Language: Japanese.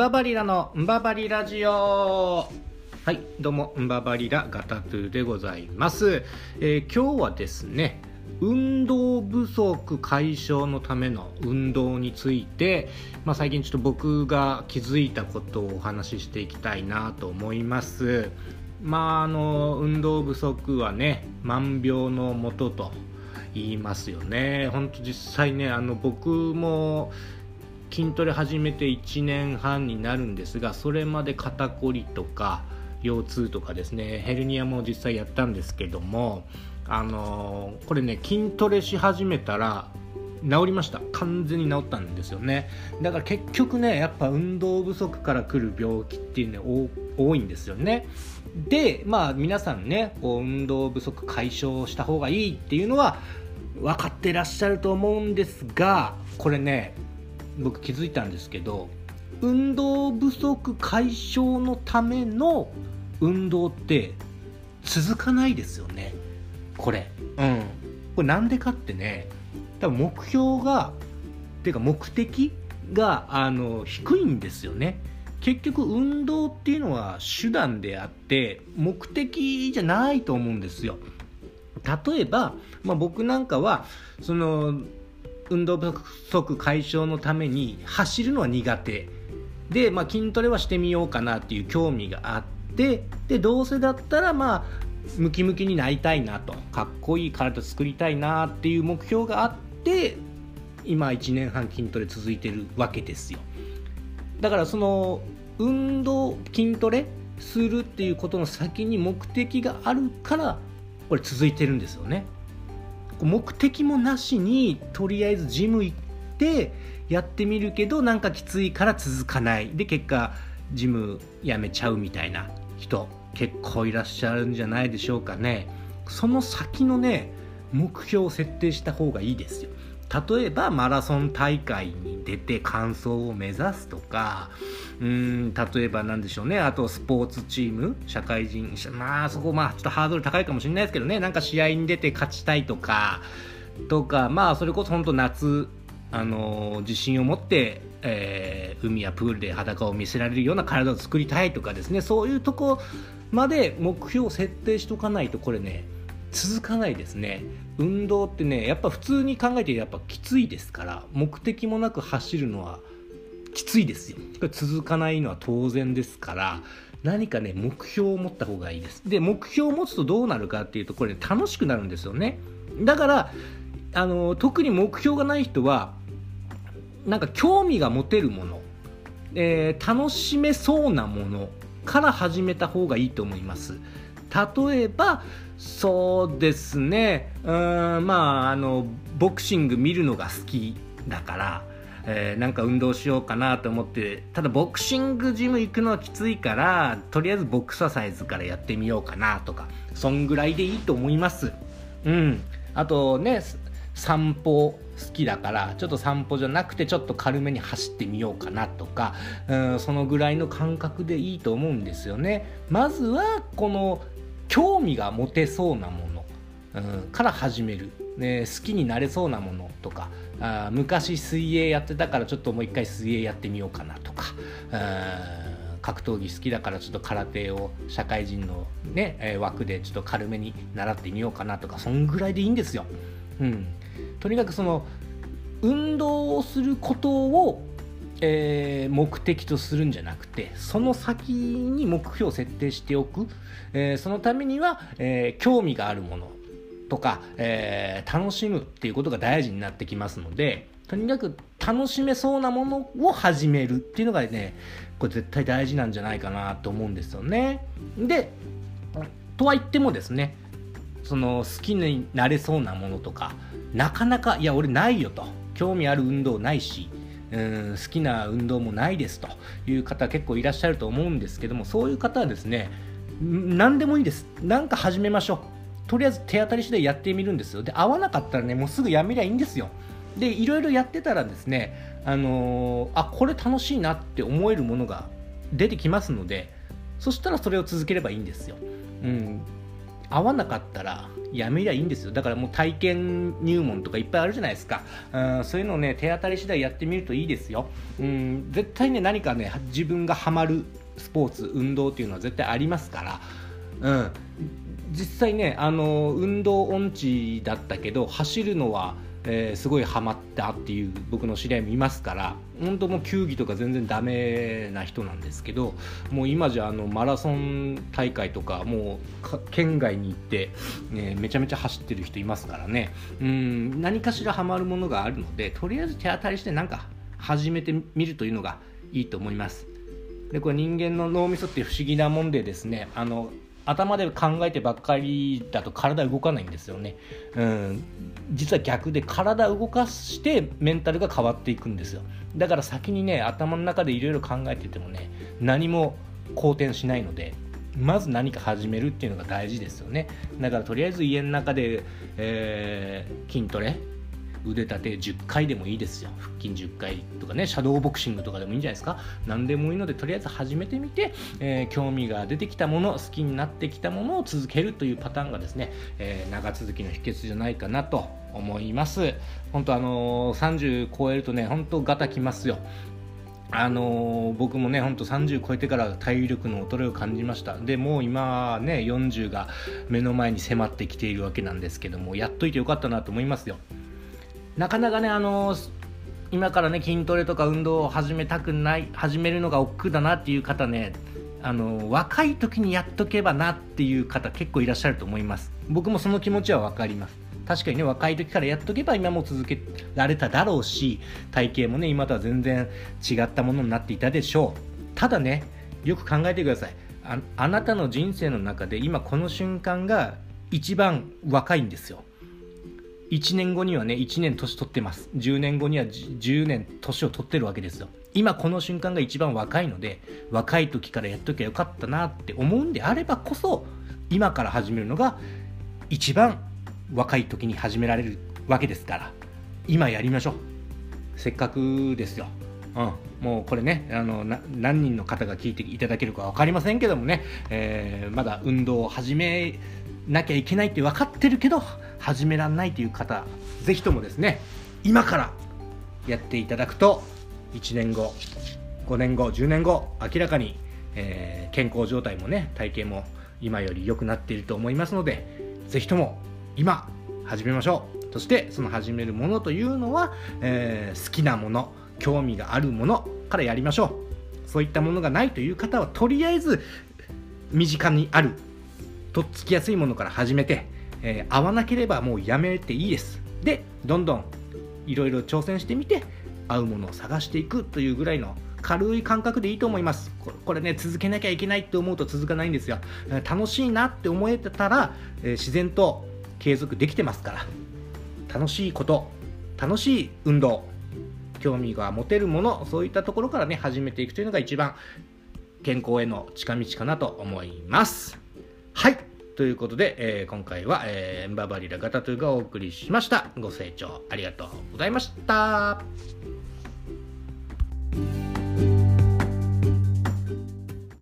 んばばりらのんばばりラジオ。はい。どうもんばばりらガタトゥでございます、えー、今日はですね運動不足解消のための運動について、まあ、最近ちょっと僕が気づいたことをお話ししていきたいなと思います。まああの運動不足はね万病のもとと言いますよね。本当実際ねあの僕も筋トレ始めて1年半になるんですがそれまで肩こりとか腰痛とかですねヘルニアも実際やったんですけどもあのー、これね筋トレし始めたら治りました。完全に治ったんですよね。だから結局ねやっぱ運動不足から来る病気っていうね多いんですよね。でまあ皆さんねこう運動不足解消した方がいいっていうのは分かってらっしゃると思うんですがこれね僕気づいたんですけど運動不足解消のための運動って続かないですよね。これ。うん。これなんでかってね多分目標がっていうか目的があの低いんですよね。結局運動っていうのは手段であって目的じゃないと思うんですよ。例えば、まあ、僕なんかはその運動不足解消のために走るのは苦手。で、まあ、筋トレはしてみようかなっていう興味があって。でどうせだったらまあムキムキになりたいなと。かっこいい体作りたいなっていう目標があって今1年半筋トレ続いてるわけですよ。だからその運動筋トレするっていうことの先に目的があるからこれ続いてるんですよね。目的もなしにとりあえずジム行ってやってみるけどなんかきついから続かない。で結果ジムやめちゃうみたいな人結構いらっしゃるんじゃないでしょうかね。その先のね目標を設定した方がいいですよ。例えばマラソン大会に出て完走を目指すとかうん例えば何でしょうね。あとスポーツチーム社会人まあそこまあちょっとハードル高いかもしれないですけどね。なんか試合に出て勝ちたいとかとかまあそれこそ本当夏あの、自信を持って、えー、海やプールで裸を見せられるような体を作りたいとかですね。そういうとこまで目標を設定しておかないとこれね続かないですね。運動ってねやっぱ普通に考えてやっぱきついですから目的もなく走るのはきついですよ。これ続かないのは当然ですから何かね目標を持った方がいいです。で目標を持つとどうなるかっていうとこれ、ね、楽しくなるんですよね。だからあの特に目標がない人はなんか興味が持てるもの、えー、楽しめそうなものから始めた方がいいと思います。例えばそうですね。うんまああのボクシング見るのが好きだから、えー、なんか運動しようかなと思ってただボクシングジム行くのはきついからとりあえずボクササイズからやってみようかなとかそんぐらいでいいと思います。うん。あとね散歩好きだからちょっと散歩じゃなくてちょっと軽めに走ってみようかなとかうんそのぐらいの感覚でいいと思うんですよね。まずはこの興味が持てそうなもの、うん、から始める、ね、好きになれそうなものとかあ昔水泳やってたからちょっともう一回水泳やってみようかなとか格闘技好きだからちょっと空手を社会人のね、えー、枠でちょっと軽めに習ってみようかなとかそんぐらいでいいんですよ。うん、とにかくその運動をすることをえー、目的とするんじゃなくてその先に目標を設定しておく、えー、そのためには、えー、興味があるものとか、え楽しむっていうことが大事になってきますのでとにかく楽しめそうなものを始めるっていうのがねこれ絶対大事なんじゃないかなと思うんですよね。でとは言ってもですねその好きになれそうなものとかなかなかいや俺ないよと興味ある運動ないしうん好きな運動もないですという方結構いらっしゃると思うんですけどもそういう方はですね何でもいいです。何か始めましょう。とりあえず手当たり次第やってみるんですよ。で合わなかったらねもうすぐやめりゃいいんですよ。でいろいろやってたらですねあのー、あこれ楽しいなって思えるものが出てきますのでそしたらそれを続ければいいんですよ、うん、合わなかったらやめりゃいいんですよ。だからもう体験入門とかいっぱいあるじゃないですか、うん、そういうのをね手当たり次第やってみるといいですよ、うん、絶対ね何かね自分がハマるスポーツ運動っていうのは絶対ありますから、うん、実際ねあの運動音痴だったけど走るのはえー、すごいハマったっていう僕の知り合いもいますから本当もう球技とか全然ダメな人なんですけどもう今じゃあのマラソン大会とかもう県外に行って、ね、めちゃめちゃ走ってる人いますからね。うん何かしらハマるものがあるのでとりあえず手当たりしてなんか始めてみるというのがいいと思います。でこれ人間の脳みそって不思議なもんでですねあの頭で考えてばっかりだと体動かないんですよね、うん、実は逆で体動かしてメンタルが変わっていくんですよ。だから先にね頭の中でいろいろ考えててもね何も好転しないのでまず何か始めるっていうのが大事ですよね。だからとりあえず家の中で、えー、筋トレ腕立て10回でもいいですよ腹筋10回とかねシャドーボクシングとかでもいいんじゃないですか何でもいいのでとりあえず始めてみて、えー、興味が出てきたもの好きになってきたものを続けるというパターンがですね、えー、長続きの秘訣じゃないかなと思います本当あのー、30超えるとね本当ガタきますよあのー、僕もね、ほんと30超えてから体力の衰えを感じました。で、もう今ね、40が目の前に迫ってきているわけなんですけども、やっといてよかったなと思いますよ。なかなかねあの今からね筋トレとか運動を始めたくない始めるのが億劫だなっていう方ねあの若い時にやっとけばなっていう方結構いらっしゃると思います。僕もその気持ちは分かります。確かにね若い時からやっとけば今も続けられただろうし体型もね今とは全然違ったものになっていたでしょう。ただねよく考えてください。ああなたの人生の中で今この瞬間が一番若いんですよ。1年後にはね1年年取ってます。10年後には10年年を取ってるわけですよ。今この瞬間が一番若いので若い時からやっときゃよかったなって思うんであればこそ今から始めるのが一番若い時に始められるわけですから。今やりましょう。せっかくですよ。うん、もうこれねあの何人の方が聞いていただけるか分かりませんけどもね、えー、まだ運動を始めなきゃいけないって分かってるけど始めらんないという方ぜひともですね今からやっていただくと1年後5年後10年後明らかに、えー、健康状態もね体型も今より良くなっていると思いますのでぜひとも今始めましょう。そしてその始めるものというのは、えー、好きなもの興味があるものからやりましょう。そういったものがないという方はとりあえず身近にあるとっつきやすいものから始めてえー、合わなければもうやめていいです。でどんどんいろいろ挑戦してみて合うものを探していくというぐらいの軽い感覚でいいと思います。これね続けなきゃいけないって思うと続かないんですよ。楽しいなって思えてたら、えー、自然と継続できてますから。楽しいこと楽しい運動興味が持てるものそういったところからね始めていくというのが一番健康への近道かなと思います。はい。ということで、えー、今回は、えー、エンババリラガタトゥがお送りしました。ご清聴ありがとうございました。